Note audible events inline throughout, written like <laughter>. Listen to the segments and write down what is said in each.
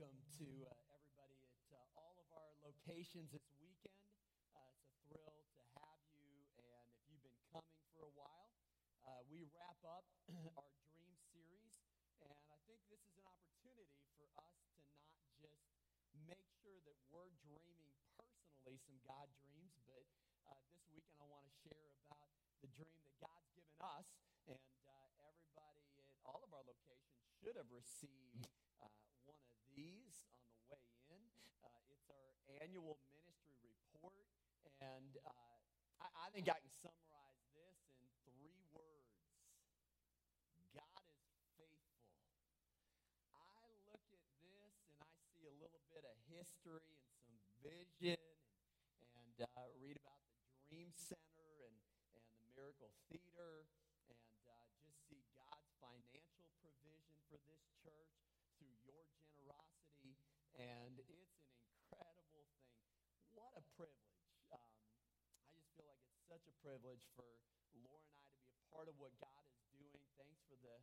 welcome to uh, everybody at uh, all of our locations this weekend. Uh, it's a thrill to have you, and if you've been coming for a while, uh, we wrap up <clears throat> our dream series, and I think this is an opportunity for us to not just make sure that we're dreaming personally some God dreams, but uh, this weekend I want to share about the dream that God's given us, and uh, everybody at all of our locations should have received these on the way in. Uh, it's our annual ministry report, and uh, I, I think I can summarize this in three words God is faithful. I look at this and I see a little bit of history and some vision and, and uh, read about the Dream Center and, and the Miracle Theater and uh, just see God's financial provision for this church through your generosity, and it's an incredible thing. What a privilege. Um, I just feel like it's such a privilege for Laura and I to be a part of what God is doing. Thanks for the,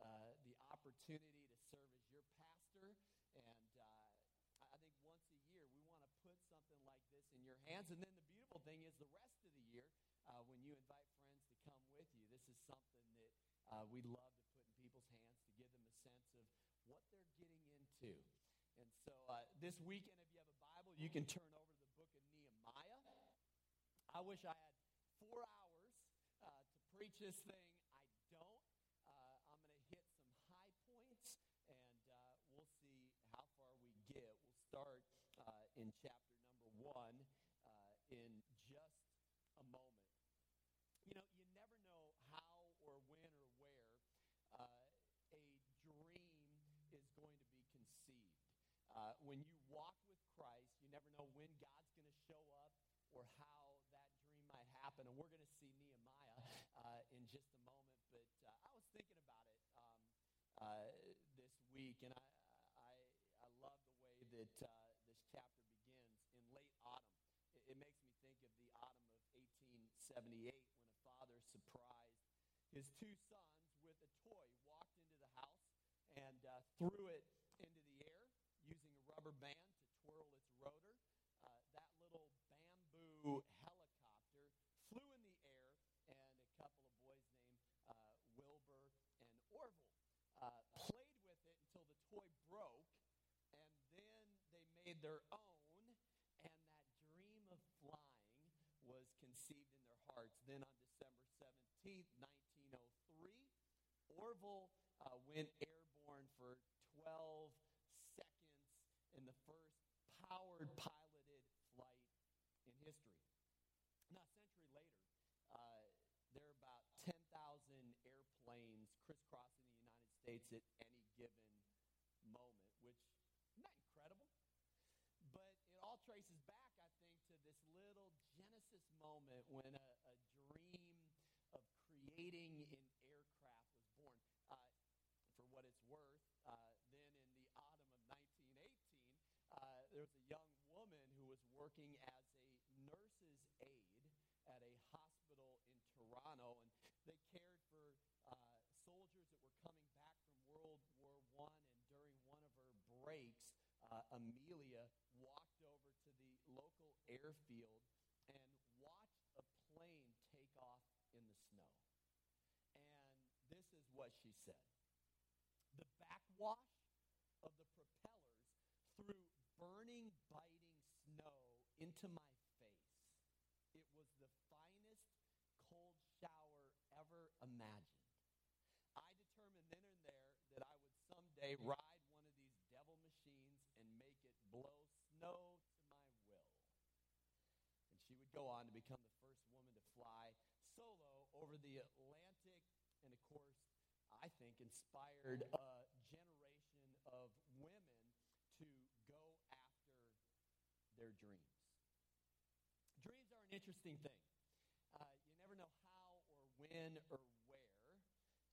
uh, the opportunity to serve as your pastor. And uh, I think once a year we want to put something like this in your hands. And then the beautiful thing is the rest of the year, uh, when you invite friends to come with you, this is something that uh, we love to put in people's hands to give them a sense of what they're getting into. And so uh, this weekend, if you have a Bible, you can turn over to the book of Nehemiah. I wish I had four hours uh, to preach this thing. I don't. Uh, I'm going to hit some high points, and uh, we'll see how far we get. We'll start uh, in chapter number one uh, in just a moment. You know, you never know how or when or where a dream going to be conceived. Uh, when you walk with Christ, you never know when God's going to show up or how that dream might happen. And we're going to see Nehemiah uh, in just a moment. But uh, I was thinking about it um, uh, this week, and I, I, I love the way that uh, this chapter begins in late autumn. It, it makes me think of the autumn of 1878 when a father surprised his two sons with a toy, walked into the house and uh, threw it into the air using a rubber band to twirl its rotor. Uh, that little bamboo helicopter flew in the air, and a couple of boys named uh, Wilbur and Orville uh, played with it until the toy broke, and then they made their own, and that dream of flying was conceived in their hearts. Then on December 17th, 1903, Orville uh, went airborne for 12 seconds in the first powered piloted flight in history. Now, a century later, uh, there are about 10,000 airplanes crisscrossing the United States at any given moment, which is not incredible. But it all traces back, I think, to this little Genesis moment when a, a dream of creating an aircraft was born. Uh, for what it's worth, uh, then in the autumn of 1918, uh, there was a young woman who was working as a nurse's aide at a hospital in Toronto, and they cared for uh, soldiers that were coming back from World War One. And during one of her breaks, uh, Amelia walked over to the local airfield and watched a plane take off in the snow. And this is what she said the backwash of the propellers threw burning, biting snow into my face. It was the finest cold shower ever imagined. I determined then and there that I would someday ride one of these devil machines and make it blow snow to my will. And she would go on to become the first woman to fly solo over the Atlantic and, of course, I think, inspired a generation of women to go after their dreams. Dreams are an interesting thing. Uh, you never know how or when or where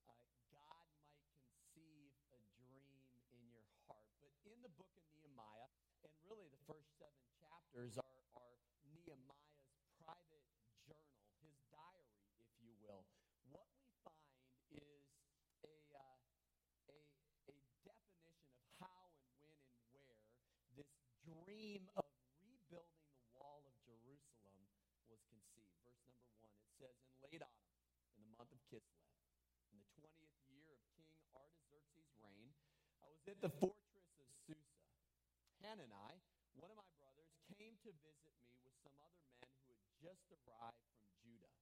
uh, God might conceive a dream in your heart. But in the book of Nehemiah, and really the first seven chapters are, are Nehemiah's private journal, his diary, if you will. What we find is a, uh, a, a definition of how and when and where dream of rebuilding the wall of Jerusalem was conceived. Verse number one, it says, In late autumn, in the month of Kislev, in the 20th year of King Artaxerxes' reign, I was at the fortress of Susa. Hanani, one of my brothers, came to visit me with some other men who had just arrived from Judah.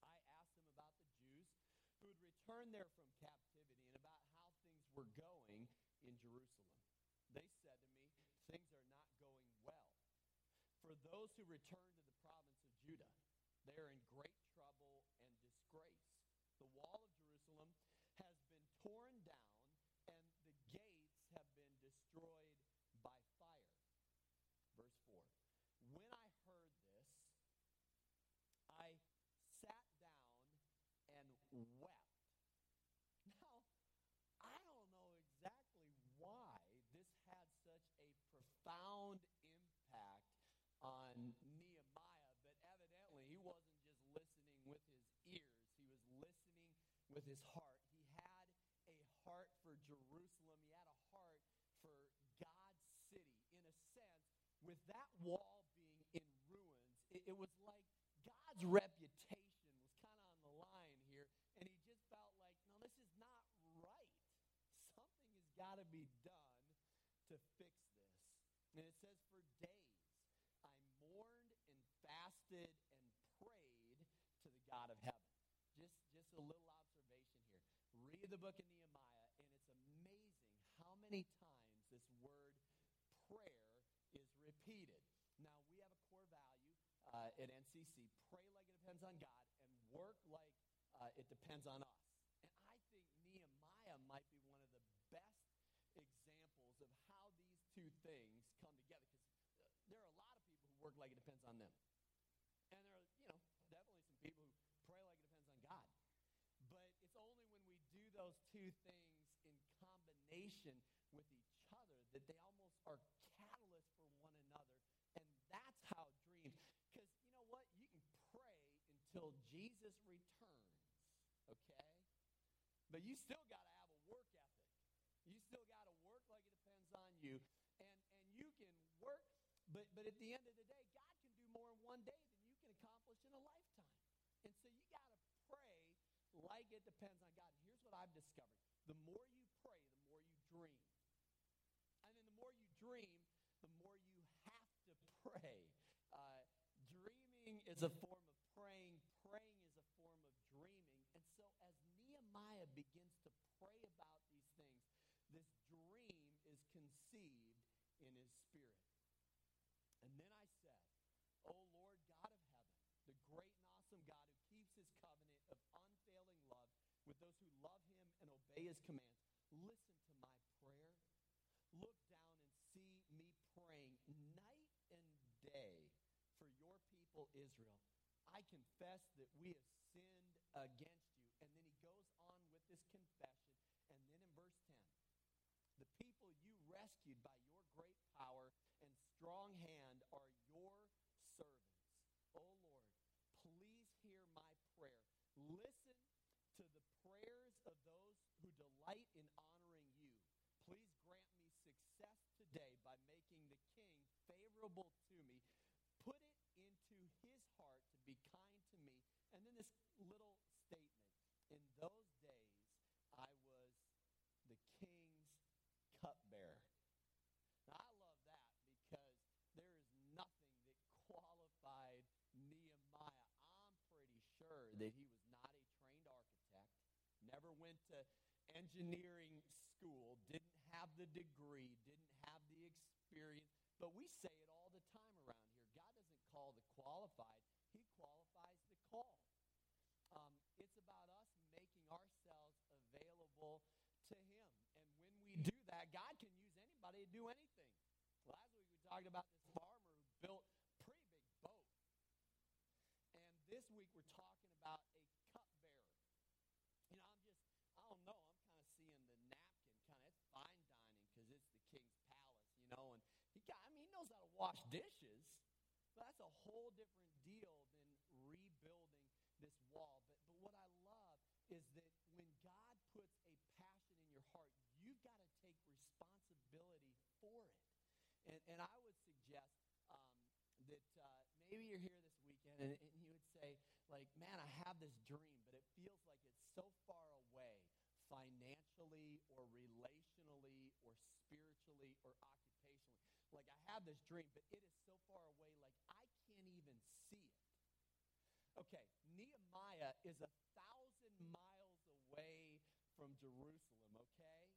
I asked them about the Jews who had returned there from captivity and about how things were going in Jerusalem. They said to me, Things are not going well. For those who return to the province of Judah, they are in great trouble and disgrace. The wall of Jerusalem has been torn down, and the gates have been destroyed by fire. Verse 4 When I heard this, I sat down and wept. Now, I don't know exactly why this had such a profound impact on Nehemiah, but evidently he wasn't just listening with his ears, he was listening with his heart. He had a heart for Jerusalem, he had a heart for God's city. In a sense, with that wall being in ruins, it, it was like God's reputation was kind of on the line here, and he just felt like, no, this is not right. Something has got to be done to fix this. And it says, for days I mourned and fasted and prayed to the God of heaven. Just, just a little. Read the book of Nehemiah, and it's amazing how many times this word prayer is repeated. Now, we have a core value uh, at NCC pray like it depends on God, and work like uh, it depends on us. And I think Nehemiah might be one of the best examples of how these two things come together because there are a lot of people who work like it depends on them. And there are, you know, definitely some people who pray like it depends on God. But it's only when we do those two things in combination with each other that they almost are catalysts for one another. And that's how dreams, because you know what? You can pray until Jesus returns, okay? But you still got to have a work ethic. You still got to work like it depends on you. And, and you can work, but, but at the end of the day, God can do more in one day than you can accomplish in a lifetime. And so you got to pray like it depends on God. And here's what I've discovered the more you pray, the more you dream. And then the more you dream, the more you have to pray. Uh, dreaming is a form of praying, praying is a form of dreaming. And so as Nehemiah begins to pray about these things, this dream is conceived in his spirit. And then I said, O Lord God of heaven, the great and awesome God who keeps his covenant of unfailing love with those who love him and obey his commands, listen to my prayer. Look down and see me praying night and day for your people Israel. I confess that we have sinned against you. And then he goes on with this confession. And then in verse 10, the people you rescued by your great power and strong hand are your servants. Oh Lord, please hear my prayer. Listen to the prayers of those who delight in honoring you. Please grant me success today by making the king favorable to me. Put it into his heart to be kind to me. And then this little statement. In those days, I was the king's cupbearer. Now, I love that because there is nothing that qualified Nehemiah. I'm pretty sure that he was not a trained architect, never went to engineering school, didn't have the degree, didn't have the experience. But we say it all the time around here. God doesn't call the qualified, He qualifies the call. Um, it's about us making ourselves available to Him. And when we do that, God can use anybody to do anything. Last week we talked about this farmer who built a pretty big boat. And this week we're talking about a cupbearer. You know, I'm just, I don't know, I'm kind of seeing the napkin, kind of, it's fine dining because it's the king's palace, you know. And he got, I mean, he knows how to wash dishes. But that's a whole different deal than rebuilding this wall. But, but what I love is that when God puts a passion in your heart, you've got to take responsibility for it. And, and I would suggest um, that uh, maybe you're here this weekend and, and you would say, like, man, I have this dream, but it feels like it's so far away financially or relationally or spiritually or occupationally. Like, I have this dream, but it is so far away, like, I can't even see it. Okay, Nehemiah is a thousand miles away from Jerusalem, okay?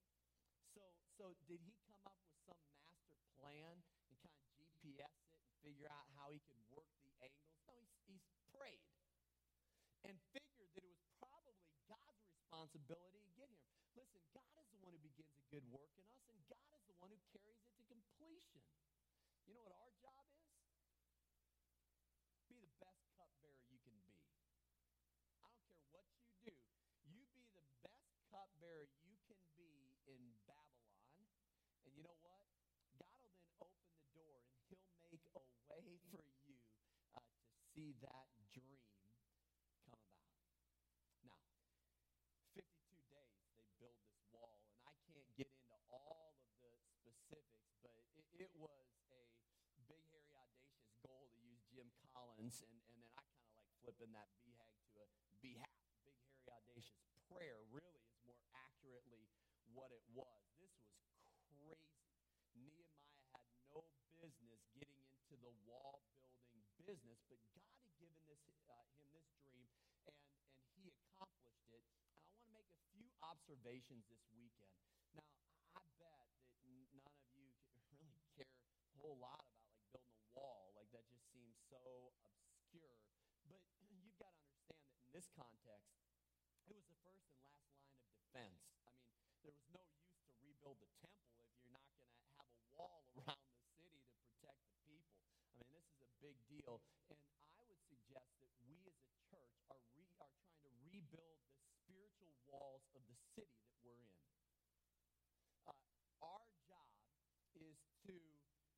So, so did he come up with some master plan and kind of GPS it and figure out how he could work the angles? No, he's, he's prayed and figured that it was probably God's responsibility to get him. Listen, God is the one who begins a good work in us, and God one who carries it to completion. You know what our job is? Be the best cupbearer you can be. I don't care what you do. You be the best cupbearer you can be in Babylon. And you know what? God will then open the door and he'll make a way for you uh, to see that dream come about. Now, 52 days they build this wall, and I can't get into all of the specifics, but it, it was a big, hairy, audacious goal to use Jim And, and then I kind of like flipping that BHAG to a BHAP, big, hairy, audacious prayer, really is more accurately what it was. This was crazy. Nehemiah had no business getting into the wall building business, but God had given this, uh, him this dream, and, and he accomplished it. And I want to make a few observations this weekend. Now, I bet that none of you <laughs> really care a whole lot about like building a wall. Like that just seems so obscure. But you've got to understand that in this context, it was the first and last line of defense. I mean, there was no use to rebuild the temple if you're not going to have a wall <laughs> around the city to protect the people. I mean, this is a big deal. And I would suggest that we as a church are, re- are trying to rebuild the spiritual walls of the city that we're in. Uh, our job is to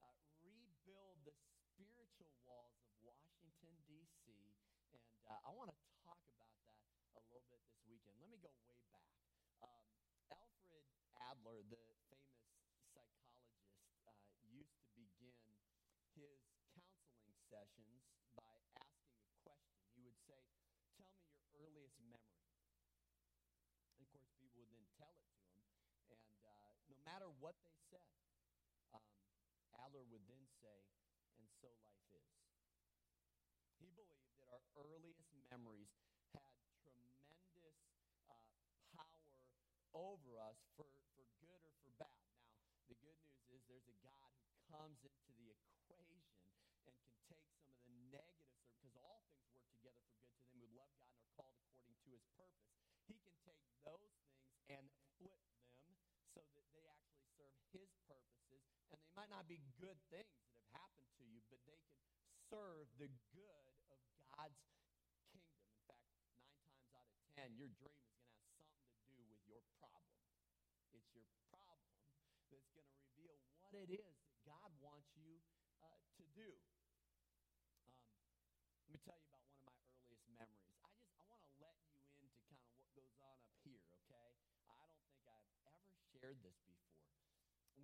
uh, rebuild the spiritual walls of Washington, D.C., and uh, I want to talk about that a little bit this weekend. Let me go way back. Um, Alfred Adler, the famous psychologist, uh, used to begin his counseling sessions by asking a question. He would say, Tell me your earliest memory. And of course, people would then tell it to him. And uh, no matter what they said, um, Adler would then say, And so life is. He believed that our earliest memories had tremendous uh, power over us for, for good or for bad. Now, the good news is there's a God who comes into the equation and can take some of the negatives, because all things work together for good to them who love God and are called according to his purpose. He can take those things and flip them so that they actually serve his purposes. And they might not be good things that have happened to you, but they can serve the good of God's kingdom. In fact, nine times out of ten, your dream is going to have something to do with your problem. It's your problem that's going to reveal what it is that God wants you uh, to do. Um, let me tell you about one of my earliest memories. I just I want to let you into kind of what goes on up here, okay? I don't think I've ever shared this before.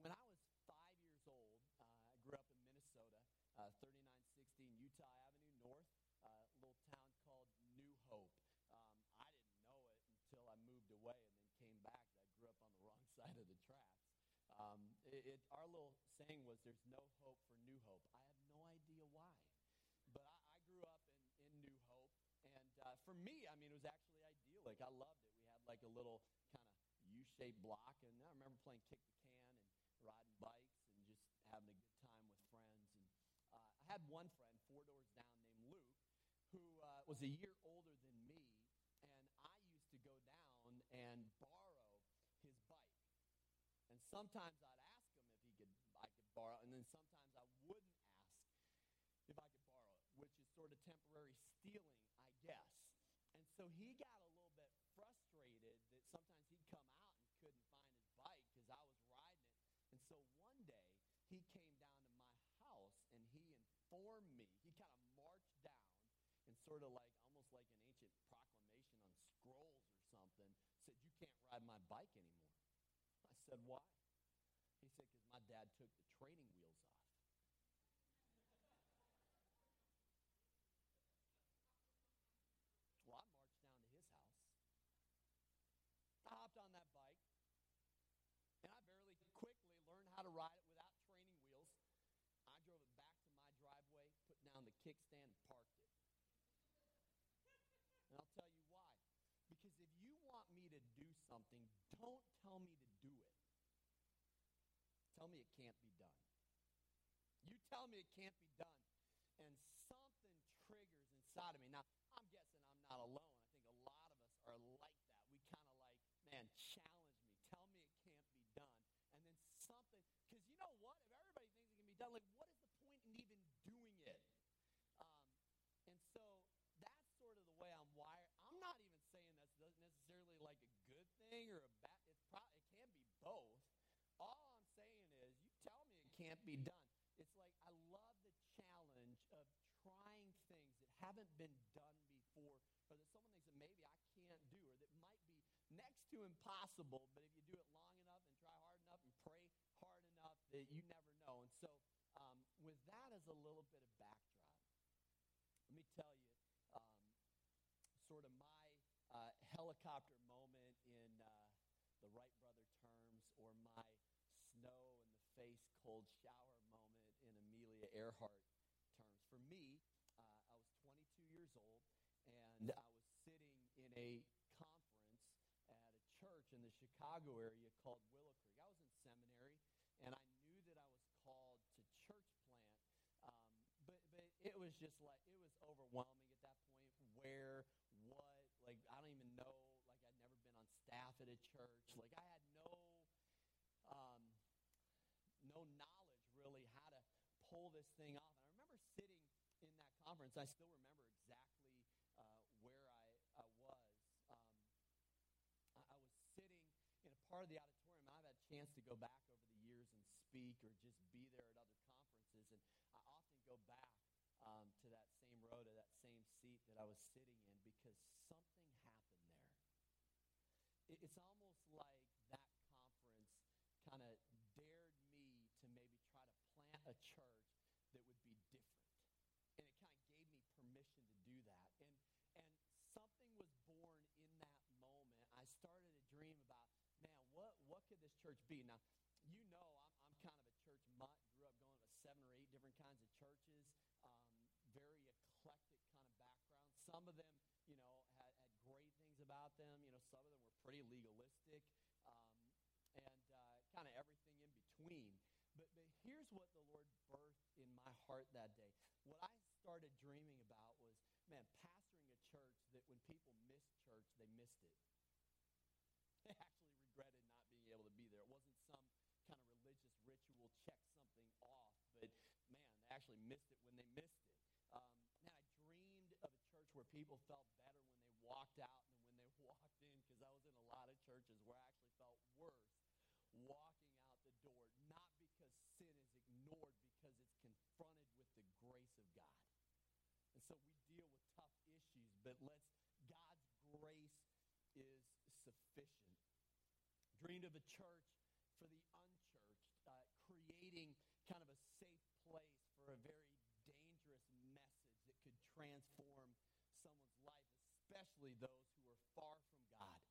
When I was five years old, uh, I grew up in Minnesota, uh, 3916 Utah Avenue North, uh, a little town called New Hope. Um, I didn't know it until I moved away and then came back. I grew up on the wrong side of the tracks. Um, it, it, our little saying was, "There's no hope for New Hope." I have no idea why, but I, I grew up in, in New Hope, and uh, for me, I mean, it was actually idyllic. I loved it. We had like a little kind of U-shaped block, and I remember playing kick the can and riding bikes and just having a good time with friends. And uh, I had one friend four doors down named Luke, who uh, was a year older than me, and I used to go down and borrow his bike. And sometimes I'd ask him if he could, I could borrow, and then sometimes I wouldn't ask if I could borrow it, which is sort of temporary stealing, I guess. And so he got a little bit frustrated that sometimes he'd come out and couldn't find his bike because I was riding it. And so one day he came down to my house and he informed me. He kind of marched down and sort of like almost like an ancient proclamation on scrolls or something said, "You can't ride my bike anymore." I said, why? He said, because my dad took the training wheels off. Something, don't tell me to do it. Tell me it can't be done. You tell me it can't be done, and something triggers inside of me. Now, I'm guessing I'm not alone. I think a lot of us are like that. We kind of like, man, challenge me. Tell me it can't be done. And then something, because you know what? If everybody thinks it can be done, like, what is the point in even doing it? Um, and so that's sort of the way I'm wired. I'm not even saying that's necessarily like a good thing or a bad. It's pro- it can be both. All I'm saying is, you tell me it can't be done. It's like I love the challenge of trying things that haven't been done before, or that someone thinks that maybe I can't do, or that might be next to impossible. But if you do it long enough and try hard enough and pray hard enough, that you never know. And so, um, with that as a little bit of backdrop, let me tell you um, sort of my uh, helicopter moment in uh, the Wright brother terms, or my snow in the face cold shower moment in Amelia Earhart terms. For me, uh, I was 22 years old, and I was sitting in a conference at a church in the Chicago area called Willow Creek. I was in seminary, and I knew that I was called to church plant, um, but but it was just like it was overwhelming at that point. Where, what, like I don't even know. Like I'd never been on staff at a church. Like I had no. Um, no knowledge really how to pull this thing off. And I remember sitting in that conference. I still remember exactly uh, where I, I was. Um, I, I, was sitting in a part of the auditorium. I've had a chance to go back over the years and speak or just be there at other conferences. And I often go back um, to that same row, to that same seat that I was sitting in because something happened there. It, it's almost like that conference kind of dared me to maybe try to plant a church that would be different. And it kind of gave me permission to do that. And, and something was born in that moment. I started to dream about, man, what, what could this church be? Now, you know I'm, I'm kind of a church mutt. Grew up going to seven or eight different kinds of churches. Um, very eclectic kind of background. Some of them, you know, had, had great things about them. You know, some of them were pretty legalistic. Um, and uh, kind of everything in between. But, but here's what the Lord birthed in my heart that day. What I started dreaming about was, man, pastoring a church that when people missed church, they missed it. <laughs> They actually regretted not being able to be there. It wasn't some kind of religious ritual, check something off, but man, they actually missed it when they missed it. Um, man, I dreamed of a church where people felt better when they walked out than when they <laughs> walked in because I was in a lot of churches where I actually felt worse walking out the door, not because sin is ignored, because it's confronted with the grace of God. And so we deal with tough issues, but let's, God's grace is sufficient. Dreamed of a church for the unchurched, uh, creating kind of a safe place for a very dangerous message that could transform someone's life, especially those who are far from God.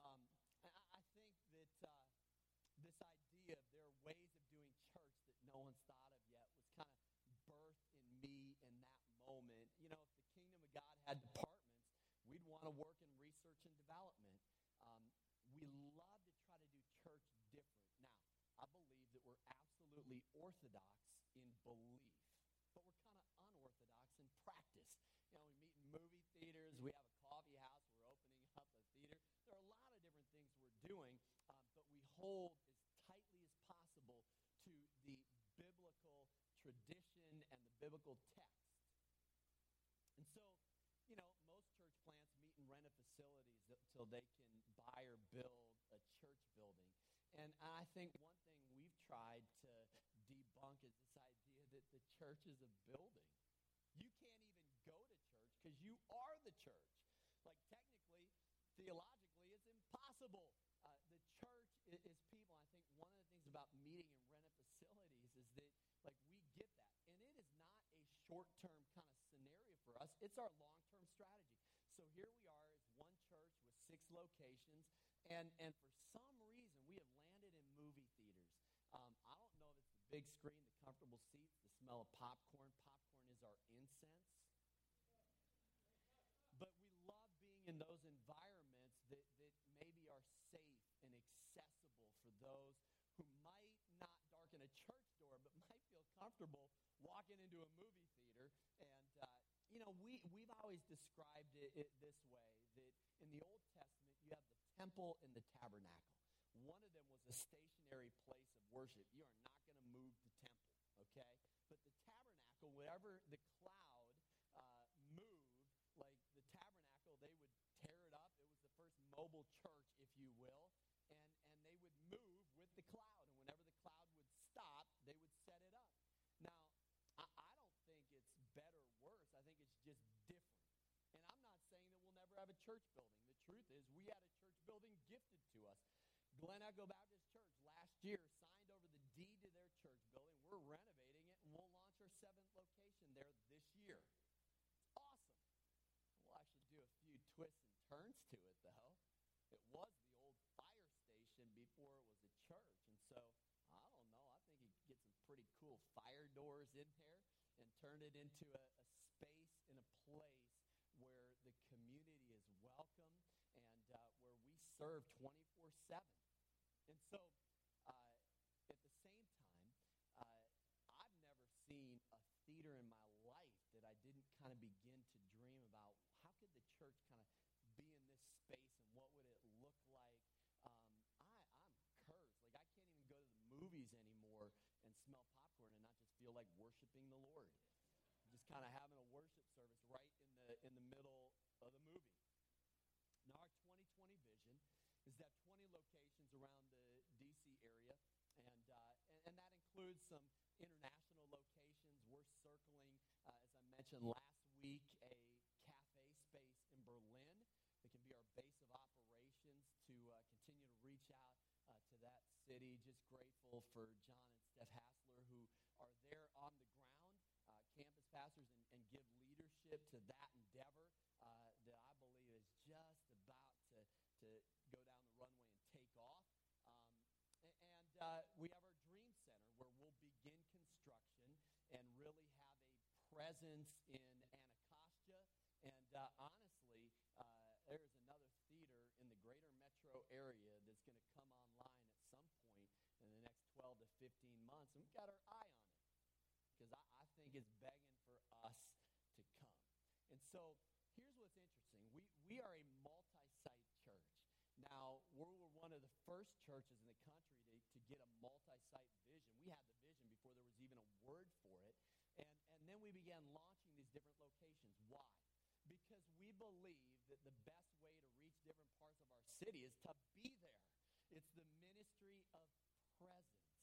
Um, I, think that uh, this idea of there are ways of doing church that no one's thought of yet was kind of birthed in me in that moment. You know, if the kingdom of God had departments, we'd want to work in research and development. Um, we love to try to do church different. Now, I believe that we're absolutely orthodox in belief, but we're kind of unorthodox in practice. You know, we meet in movie theaters, we have a coffee house, we're opening up a theater. There are a lot of different things we're doing, um, but we hold tightly as possible to the biblical tradition and the biblical text. And so, you know, most church plants meet and rent a facilities until they can buy or build a church building. And I think one thing we've tried to debunk is this idea that the church is a building. You can't even go to church because you are the church. Like, technically, theologically, it's impossible uh, the church is, is, people. I think one of the things about meeting and rented facilities is that, like, we get that. And it is not a short term kind of scenario for us, it's our long term strategy. So here we are as one church with six locations. And, and for some reason, we have landed in movie theaters. Um, I don't know if it's the big screen, the comfortable seats, the smell of popcorn. Popcorn is our incense. But we love being in those environments that, that maybe are safe and accessible for those who might not darken a church door, but might feel comfortable walking into a movie theater. And, uh, you know, we, we've always described it, it this way that in the Old Testament, you have the temple and the tabernacle. One of them was a stationary place of worship. You are not going to move the temple, okay? But the tabernacle, whatever the cloud uh, moved, like the tabernacle, they would tear it up. It was the first mobile church, if you will, and, and they would move with the cloud. And whenever the cloud would stop, they would set it up. Now, I, I don't think it's better or worse. I think it's just different. And I'm not saying that we'll never have a church building. The truth is, we had a church building gifted to us. Glen Echo Baptist Church last year signed over the deed to their church building. We're renovating it, and we'll launch our seventh location there this year. Awesome. We'll actually do a few twists and turns to it, though. It was the old fire station before it was a church. And so, I don't know, I think you could get some pretty cool fire doors in there and turn it into a, a space in a place where the community welcome and uh, where we serve 24 7. And so, uh, at the same time, uh, I've never seen a theater in my life that I didn't kind of begin to dream about how could the church kind of be in this space and what would it look like? Um, I, I'm cursed. Like, I can't even go to the movies anymore and smell popcorn and not just feel like worshiping the Lord. Just kind of having a worship service right in the, in the middle of the movie. Now, our 2020 vision is that 20 around the D.C. area, and, uh, and, and, that includes some international locations. We're circling, uh, as I mentioned last week, a cafe space in Berlin that can be our base of operations to uh, continue to reach out uh, to that city. Just grateful for John and Steph Hassler who are there on the ground, uh, campus pastors, and, and, give leadership to that endeavor uh, that I believe is just about to, to go down the runway and take off. Um, and uh, we have our Dream Center where we'll begin construction and really have a presence in Anacostia. And uh, honestly, uh, there's another theater in the greater metro area that's going to come online at some point in the next 12 to 15 months. And we've got our eye on it because I, I think it's begging for us to come. And so here's what's interesting we, we are a multi site church. Now, we were one of the first churches in the country to, to get a multi site vision. We had the vision before there was even a word for it. And, and then we began launching these different locations. Why? Because we believe that the best way to reach different parts of our city is to be there. It's the ministry of presence.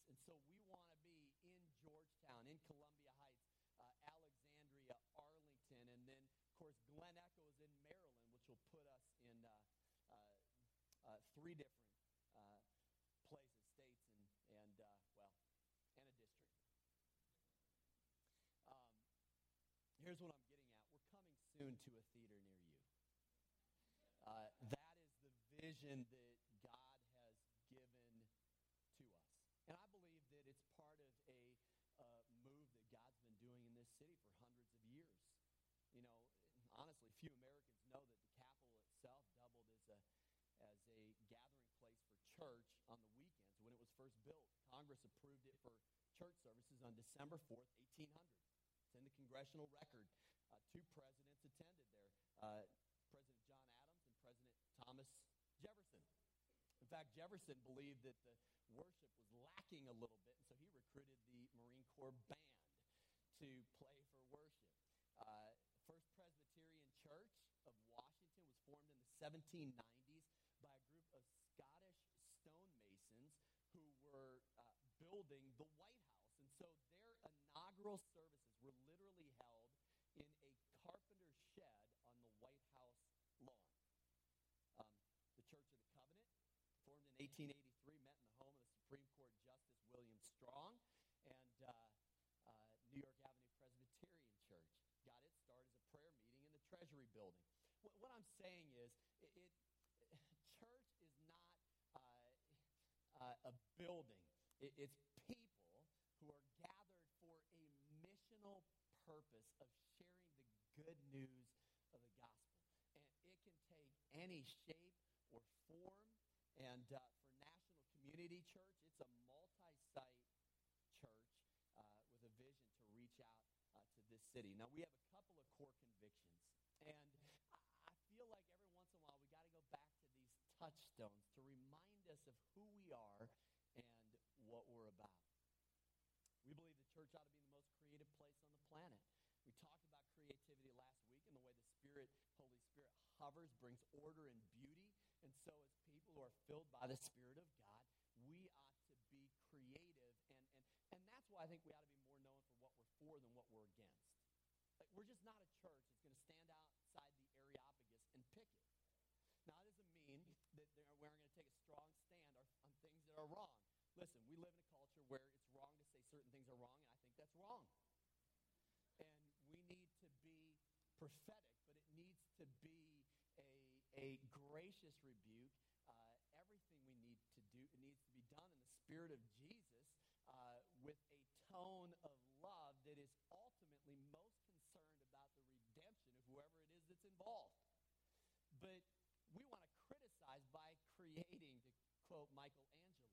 And so we want to be in Georgetown, in Columbia Heights, uh, Alexandria, Arlington, and then, of course, Glen Echo is in Maryland, which will put us in uh, uh, uh three different uh, places, states, and, and uh, well, and a district. Um, here's what I'm getting at. We're coming soon to a theater near you. that is the vision that God has given to us. And I believe that it's part of a uh, move that God's been doing in this city for hundreds of years. You know, honestly, few Americans know that the Capitol itself doubled as a, as a gathering place for church on the weekends when it was first built. Congress approved it for church services on December 4th, 1800. It's in the congressional record. Uh, two presidents attended there uh, President John Adams and President Thomas Jefferson. In fact, Jefferson believed that the worship was lacking a little bit, and so he recruited the Marine Corps band to play for worship. Uh, First Presbyterian Church of Washington was formed in the 1790s by a group of Scottish stonemasons who were uh, building the White House. And so their inaugural services were literally 1983, met in the home of the Supreme Court Justice William Strong and uh, uh, New York Avenue Presbyterian Church. Got its start as a prayer meeting in the Treasury Building. What, what I'm saying is, it, it <sighs> church is not uh, uh, a building. It, it's people who are gathered for a missional purpose of sharing the good news of the gospel. And it can take any shape or form. And uh, Community Church. It's a multi site church uh, with a vision to reach out uh, to this city. Now, we have a couple of core convictions. And I feel like every once in a while we got to go back to these touchstones to remind us of who we are and what we're about. We believe the church ought to be the most creative place on the planet. We talked about creativity last week and the way the Spirit, Holy Spirit, hovers, brings order and beauty. And so, as people who are filled by the Spirit of God, we ought to be creative. And, and, and that's why I think we ought to be more known for what we're for than what we're against. Like, we're just not a church that's going to stand outside the Areopagus and picket. Now, that doesn't mean that we're going to take a strong stand on, on things that are wrong. Listen, we live in a culture where it's wrong to say certain things are wrong, and I think that's wrong. And we need to be prophetic, but it needs to be a, a gracious rebuke. Uh, everything we need to do it needs to be done in the spirit of Jesus uh, with a tone of love that is ultimately most concerned about the redemption of whoever it is that's involved. But we want to criticize by creating, to quote Michelangelo.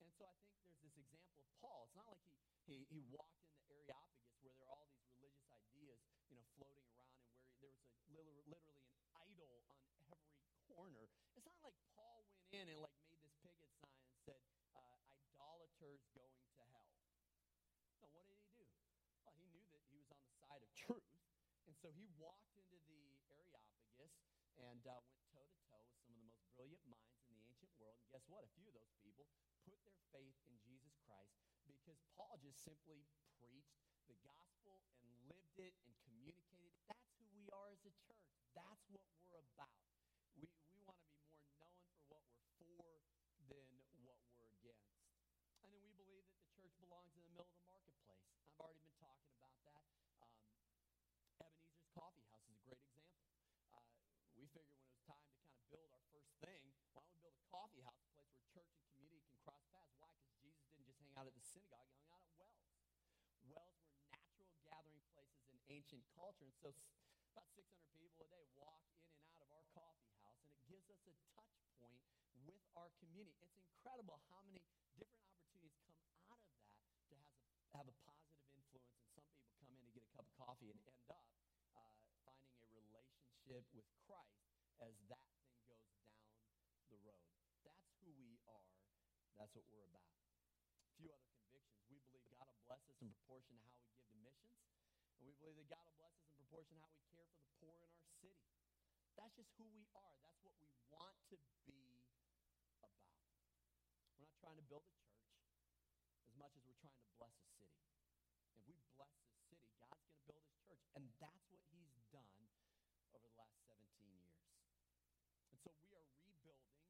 And so I think there's this example of Paul. It's not like he, he, he walked in the Areopagus where there are all these religious ideas, you know, floating around and where there was a, literally an idol on every corner. It's not like Paul went in and like made this picket sign and said, uh, idolaters going to hell. No, what did he do? Well, he knew that he was on the side of truth. And so he walked into the Areopagus and uh, went toe to toe with some of the most brilliant minds ancient world. And guess what? A few of those people put their faith in Jesus Christ because Paul just simply preached the gospel and lived it and communicated. That's who we are as a church. That's what we're about. We, we want to be more known for what we're for than what we're against. And then we believe that the church belongs in the middle of the marketplace. I've already been talking about that. Um, Ebenezer's Coffee House is a great example. Uh, we figured when it was time to kind of build our first thing, why don't we build a coffee house, a place where church and community can cross paths? Why? Because Jesus didn't just hang out at the synagogue, hung out at wells. Wells were natural gathering places in ancient culture. And so about 600 people a day walk in and out of our coffee house, and it gives us a touch point with our community. It's incredible how many different opportunities come out of that to have a, have a positive influence. And some people come in and get a cup of coffee and end up uh, finding a relationship with Christ as that thing goes down the road. That's who we are. That's what we're about. A few other convictions. We believe God will bless us in proportion to how we give to missions. And we believe that God will bless us in proportion to how we care for the poor in our city. That's just who we are. That's what we want to be about. We're not trying to build a church as much as we're trying to bless a city. If we bless the city, God's going to build his church. And that's what he's done over the last 17 years. And so we are rebuilding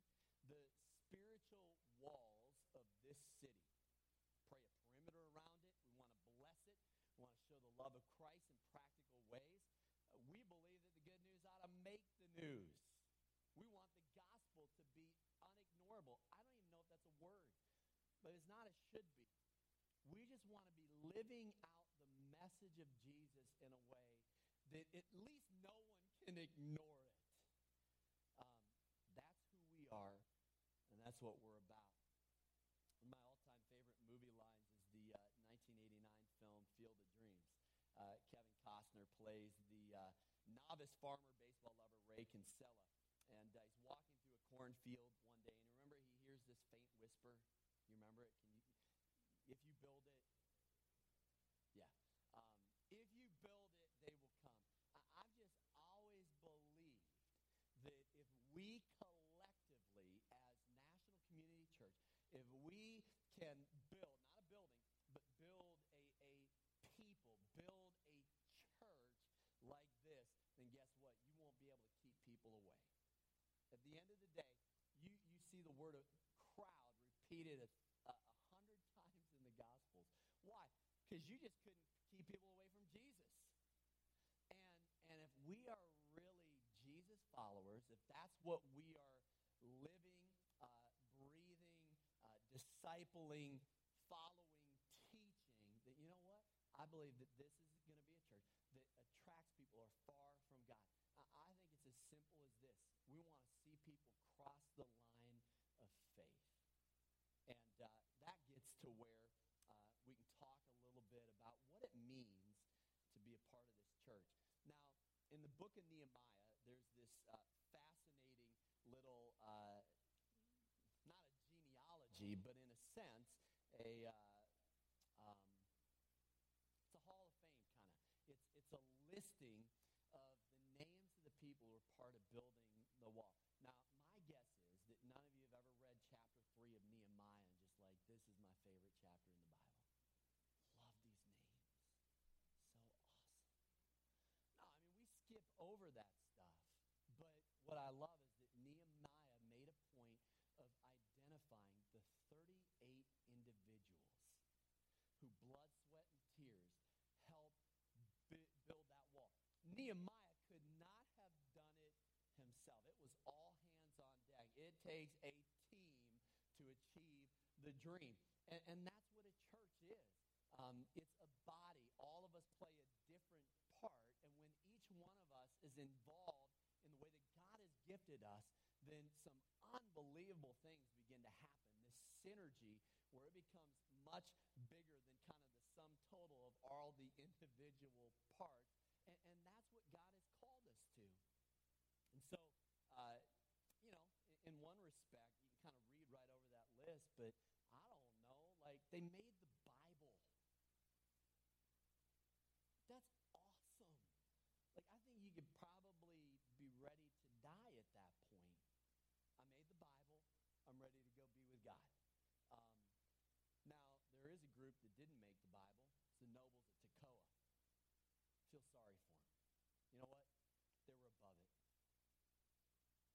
the spiritual walls of this city. Pray a perimeter around it. We want to bless it. We want to show the love of Christ in practical ways. Uh, we believe that the good news ought to make the news. We want the gospel to be unignorable. I don't even know if that's a word, but it's not, it should be. We just want to be living out the message of Jesus in a way that at least no one can ignore it. Um, that's who we are, and that's what we're about. One of my all-time favorite movie lines is the uh, 1989 film Field of Dreams. Uh, Kevin Costner plays the uh, novice farmer baseball lover Ray Kinsella, and uh, he's walking through a cornfield one day, and remember he hears this faint whisper. You remember it? Can you? If you build it, yeah. Um, if you build it, they will come. I, I've just always believed that if we collectively, as National Community Church, if we can build, not a building, but build a, a people, build a church like this, then guess what? You won't be able to keep people away. At the end of the day, you, you see the word of crowd repeated a hundred <laughs> times in the Gospels. Why? Because you just couldn't keep people away from Jesus. And, and if we are really Jesus followers, if that's what we are living, uh, breathing, uh, discipling, following, teaching, that you know what? I believe that this is going to be a church that attracts people who are far from God. We want to see people cross the line of faith. And uh, that gets to where uh, we can talk a little bit about what it means to be a part of this church. Now, in the book of Nehemiah, there's this uh, fascinating little uh, this is my favorite chapter in the Bible. Love these names, so awesome. No, I mean we skip over that stuff, but what I love is that Nehemiah made a point of identifying the 38 individuals who blood, sweat, and tears helped build that wall. Nehemiah could not have done it himself. It was all hands on deck. It takes a team to achieve the dream. And, and that's what a church is. Um, it's a body. All of us play a different part. And when each one of us is involved in the way that God has gifted us, then some unbelievable things begin to happen. This synergy where it becomes much bigger than kind of the sum total of all the <laughs> individual parts. And, and that's what God has called us to. And so, uh, you know, in, in one respect, you can kind of read right over that list, but I don't know, like they made the Bible. That's awesome. Like I think you could probably be ready to die at that point. I made the Bible. I'm ready to go be with God. Um, now, there is a group that didn't make the Bible. It's the nobles at Tekoa. Feel sorry for them. You know what? They were above it.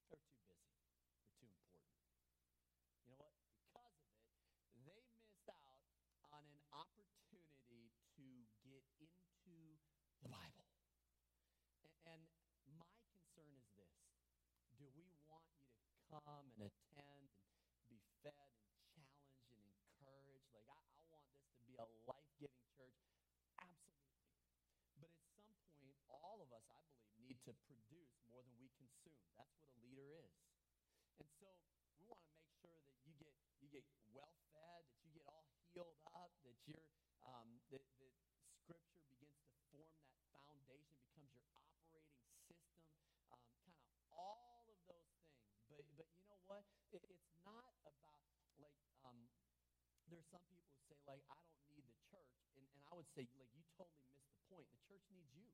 They're too busy. They're too important. You know what? Because of it, they missed out on an opportunity get into the Bible. And my concern is this do we want you to come and attend and be fed and challenged and encouraged? Like, I, I want this to be a life giving church. Absolutely. But at some point, all of us, I believe, need to produce more than we consume. That's what a leader is. And so we want to make sure that you get you get well fed, that you get all healed up, that you're um, that, that Scripture begins to form that foundation, becomes your operating system, um, kind of all of those things. But but you know what? It, it's not about like um, there's some people who say like I don't need the church, and, and I would say like you totally missed the point. The church needs you.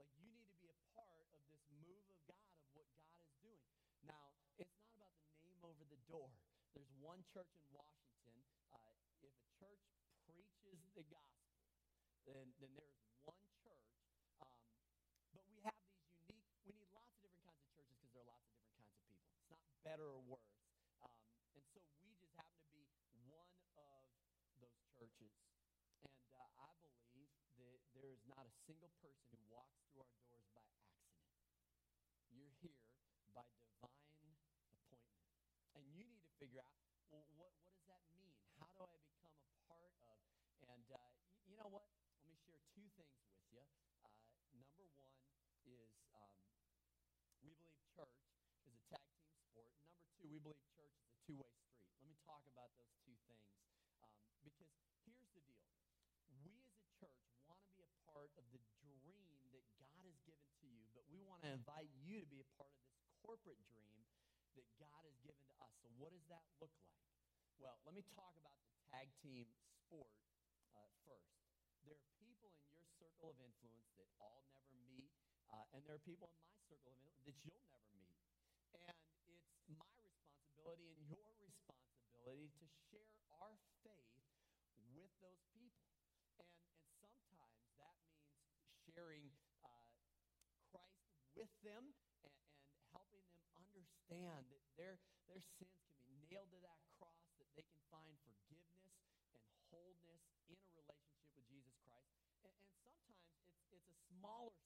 Like you need to be a part of this move of God of what God is doing. Now, it's not about the name over the door. There's one church in Washington. Uh, if a church preaches the gospel, then, then there's one church. Um, but we have these unique, we need lots of different kinds of churches because there are lots of different kinds of people. It's not better or worse. Um, and so we just happen to be one of those churches. And uh, I believe that there is not a single person who walks through our doors by accident. You're here by divine appointment. And you need to figure out, well, what, what does that mean? How do I become a part of? And uh, y- you know what? Let me share two things with you. Uh, number one is um, we believe church is a tag team sport. Number two, we believe church is a two way street. Let me talk about those two things. Um, because here's the deal we as a church want to be a part of the dream that God has given to you, but we want to invite you to be a part of this corporate dream that God has given to us. So, what does that look like? Well, let me talk about the tag team sport uh, first. There are people in your circle of influence that all never meet, uh, and there are people in my circle of influence that you'll never meet. And it's my responsibility and your responsibility to share our faith with those people. And, and sometimes that means sharing uh, Christ with them and, and helping them understand that their, their sins can be nailed to that cross, that they can find forgiveness and wholeness in a relationship with Jesus Christ. And, and sometimes it's, it's a smaller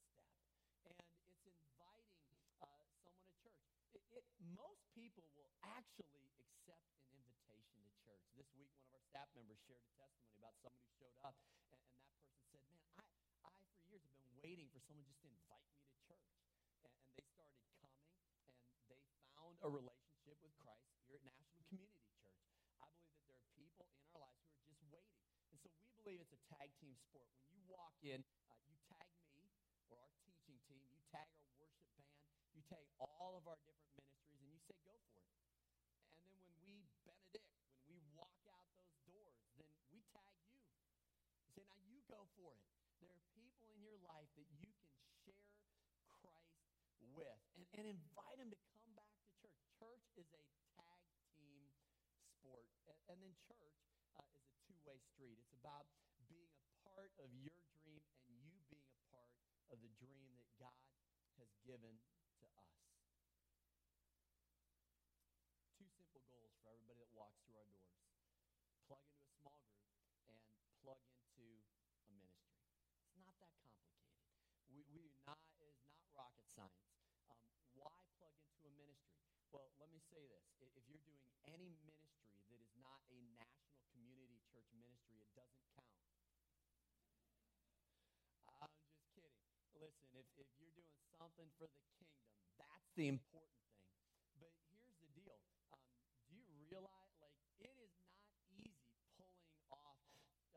step, and it's inviting uh, someone to church. It, it, most people will actually accept an invitation to church. This week, one of our staff members shared a testimony about someone who showed up, and, and that person said, Man, I, I, for years, have been waiting for someone just to invite me to church. And, and they started coming, and they found a relationship with Christ here at National Community Church. I believe that there are people in our lives who are just waiting. And so we believe it's a tag team sport. When you walk in, uh, you tag me, or our teaching team, you tag our worship band, you tag all of our different ministries, and you say, go for it. And then when we benedict, when we walk out those doors, then we tag you. Say, now you go for it. There are people in your life that you can share Christ with and, and invite them to come back to church. Church is a tag team sport. And, and then church uh, is a two-way street. It's about being a part of your dream and you being a part of the dream that God has given to us. Two simple goals for everybody that walks through our doors. Plug into a small group and plug into a ministry. It's not that complicated. We, we not, is not rocket science. Um, why plug into a ministry? Well, let me say this. If you're doing any ministry that is not a national community church ministry, it doesn't count. I'm just kidding. Listen, if, if you're doing something for the kingdom, that's the important thing. But here's the deal. Um, do you realize, like, it is not easy pulling off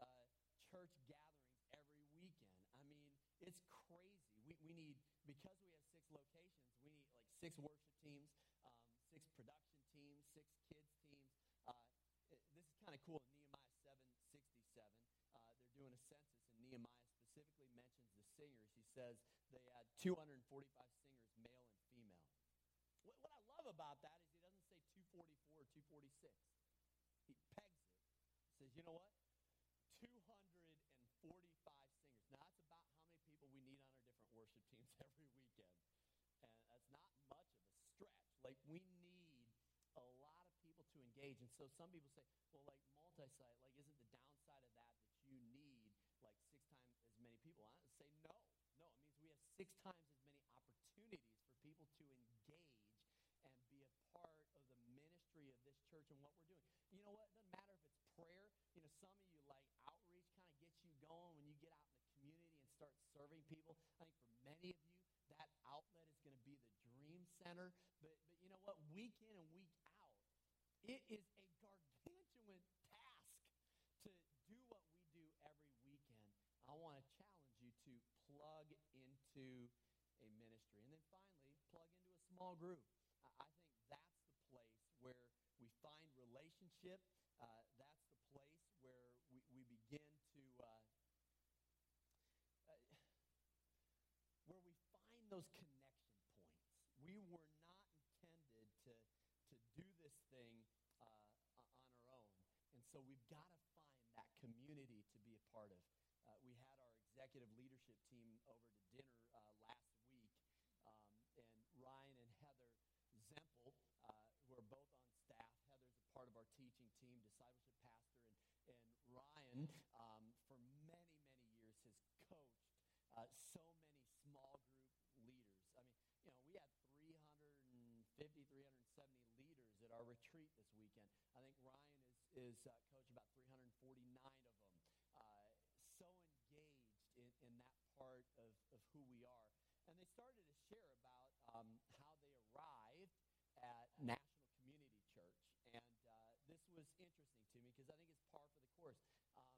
uh, church gatherings every weekend. I mean, it's crazy. We, we need, because we have six locations, we need like six worship teams, um, six production teams, six kids teams. Uh, it, this is kind of cool. In Nehemiah 767, uh, they're doing a census, and Nehemiah specifically mentions the singers. He says they had 245 singers, male and female. What, what I love about that is he doesn't say 244 or 246. He pegs it. He says, you know what? 245 singers. Now, that's about how many people we need on our different worship teams <laughs> every weekend. And that's not much of a stretch. Like, we need a lot of people to engage. And so some people say, well, like multi-site, like isn't the downside of that that you need like six times as many people? I say no. No, it means we have six times as many opportunities for people to engage and be a part of the ministry of this church and what we're doing. You know what? It doesn't matter if it's prayer. You know, some of you like outreach kind of gets you going when you get out in the community and start serving people. I think for many of you, that outlet is going to be the dream center. But but you know what? Week in and week out, it is a gargantuan task to do what we do every weekend. I want to challenge you to plug into a ministry. And then finally, plug into a small group. I think that's the place where we find relationship. Uh, that's the place where we, we begin to, uh, uh, where we find those connection points. We were not intended to, to do this thing uh, on our own. And so we've got to find that community to be a part of. Uh, we had our executive leadership team over to dinner uh, last week, um, and Ryan and Heather Zempel, uh, who are both on staff. Heather's a part of our teaching team, discipleship pastor, and, and Ryan, um, for many, many years, has coached uh, so many small group leaders. I mean, you know, we had 350, 370 leaders at our retreat this weekend. I think Ryan is, uh, coached about 349 of them. Uh, so engaged in, in that part of, of who we are. And they started to share about um, how they arrived at National Community Church. And uh, this was interesting to me because I think it's par for the course. Um,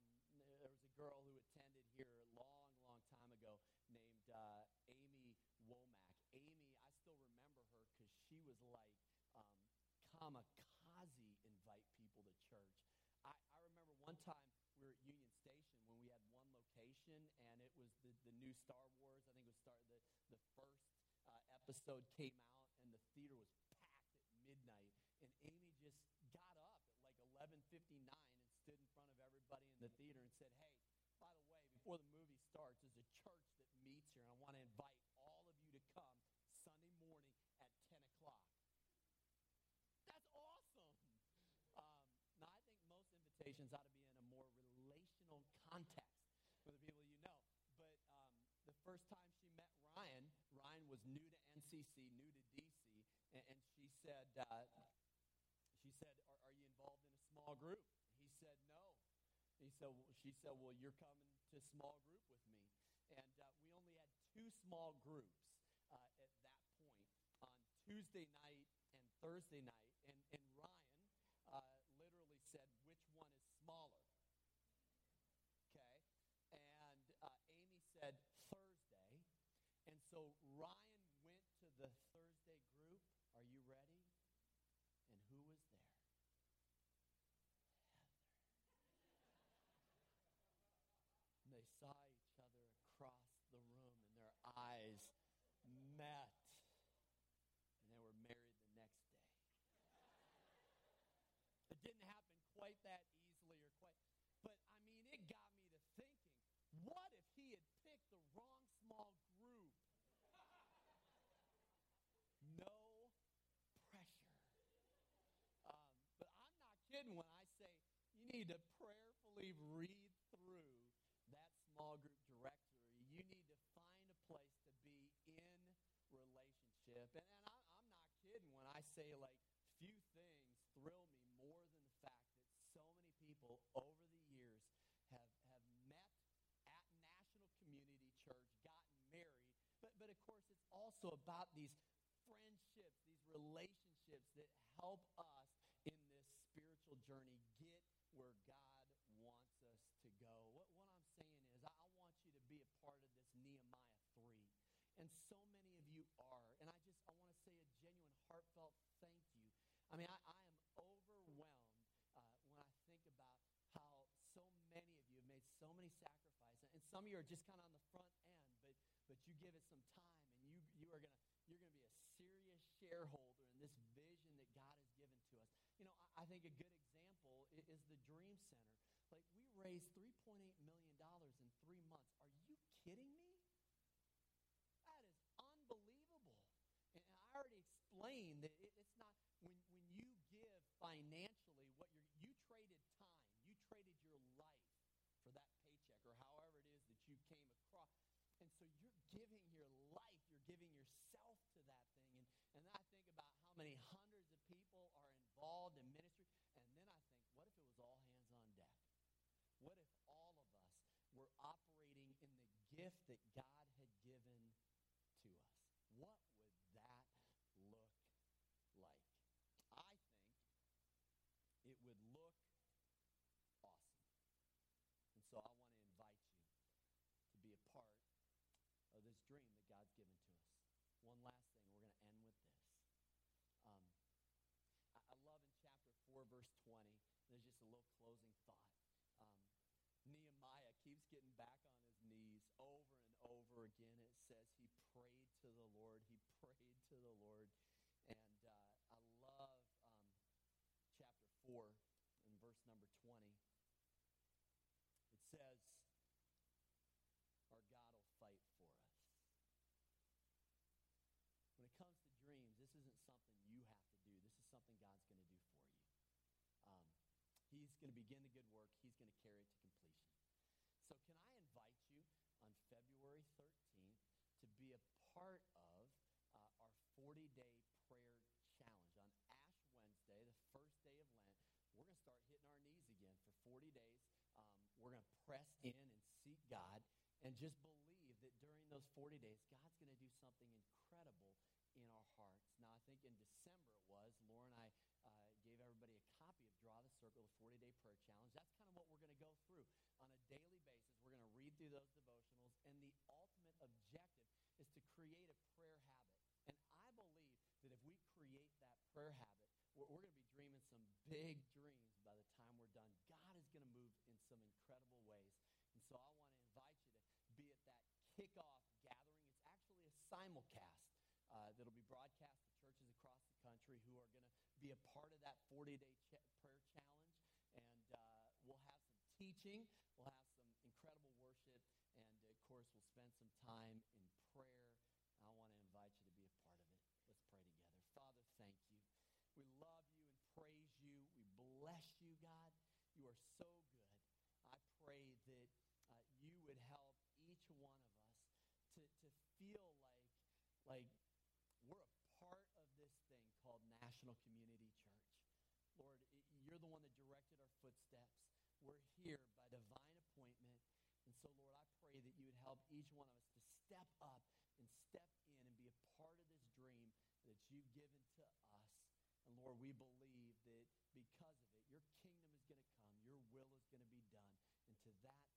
there was a girl who attended here a long, long time ago named uh, Amy Womack. Amy, I still remember her because she was like um, kamikaze invite people to church. I, I remember one time we were at Union Station when we had one location, and it was the, the new Star Wars. I think it was start, the, the first uh, episode came out, and the theater was packed at midnight. And Amy just got up at like 11:59 and stood in front of everybody in the theater and said, "Hey, by the way, before the movie starts, there's a church that meets here, and I want to invite all of you to come Sunday morning at 10 o'clock." That's awesome. Um, now, I think most invitations ought to be in context with the people you know. But um, the first time she met Ryan, Ryan was new to NCC, new to DC, and, and she said, uh, she said, are, are, you involved in a small group? He said, no. He said, well, she said, well, you're coming to small group with me. And uh, we only had two small groups uh, at that point on Tuesday night and Thursday night. And, and Ryan uh, literally said, which one is smaller? Okay. And uh, Amy said, Thursday. ready? And who was there? Heather. And they saw each other across the room, and their eyes met. And they were married the next day. It didn't happen quite that easily or quite, but I mean, it got me to thinking what if he had picked the wrong small group? No pressure. Um, but I'm not kidding when I say you need to prayerfully read small group directory. You need to find a place to be in relationship. And, and I, I'm not kidding when I say, like, few things thrill me more than the fact that so many people over the years have, have met at National Community Church, gotten married. But, but of course, it's also about these friendships, these relationships that help us in this spiritual journey get where God wants us to go. What, what I'm saying is, I, I want you to be a part of this Nehemiah 3. And so many of you are. And I just, I want to say a genuine, heartfelt thank you. I mean, I, I am overwhelmed uh, when I think about how so many of you have made so many sacrifices. And some of you are just kind of on the front end, but, but you give it some time and you, you are to you're to be a serious shareholder in this vision that God has given to us. You know, I, I think a good example is, is, the Dream Center. Like, we raised $3.8 million in three months. Are you kidding me? That is unbelievable. And I explained that it, it's not, when, when you give financially, what you're, you traded time, you traded your life for that paycheck or however it is that you came across. And so you're giving your life, you're giving yourself to that thing. And, and I think about how many hundreds of people are involved in ministry. And then I think, what if it was all hands on deck? What if all of us were operating in the gift that God had given to us? What would that look like? I think it would look awesome. And so I want to invite you to be a part of this dream that God's given to us. One last thing, we're going to end with this. Um, I, I, love in chapter 4, verse 20, there's just a little closing thought. Um, Nehemiah keeps getting back on his knees over and over again. It says he prayed to the Lord. He prayed to the Lord. And uh, I love um, chapter 4 in verse number 20. It says, Our God will fight for us. When it comes to dreams, this isn't something you have to do. This is something God's going to do for you. Um, he's going to begin the good work. He's going to carry it to completion. So can I invite you on February 13th to be a part of uh, our 40-day prayer challenge. On Ash Wednesday, the first day of Lent, we're going to start hitting our knees again for 40 days. Um, we're going to press in and seek God and just believe that during those 40 days, God's going to do something incredible in our hearts. Now, I think in December it was, Laura and I uh, gave everybody a copy of Draw the Circle, the 40 day prayer challenge. That's kind of what we're going to go through on a daily basis. We're going to read through those devotionals, and the ultimate objective is to create a prayer habit. And I believe that if we create that prayer habit, we're, we're going to be dreaming some big dreams by the time we're done. God is going to move in some incredible ways. And so I want to invite you to be at that kickoff gathering. It's actually a simulcast uh, that'll be broadcast to churches across the country who are going to be a part of that 40 day ch- prayer challenge. And uh, we'll have some teaching, we'll have some incredible worship, and of course, we'll spend some time in prayer. I want to invite you to be a part of it. Let's pray together. Father, thank you. We love you and praise you. We bless you, God. You are so good. I pray that uh, you would help each one of us to, to feel like, like we're a part of this thing called National Community Church. Lord, you're the one that directed our footsteps. We're here divine appointment. And so, Lord, I pray that you would help each one of us to step up and step in and be a part of this dream that you've given to us. And Lord, we believe that because of it, your kingdom is going to come, your will is going to be done. And to that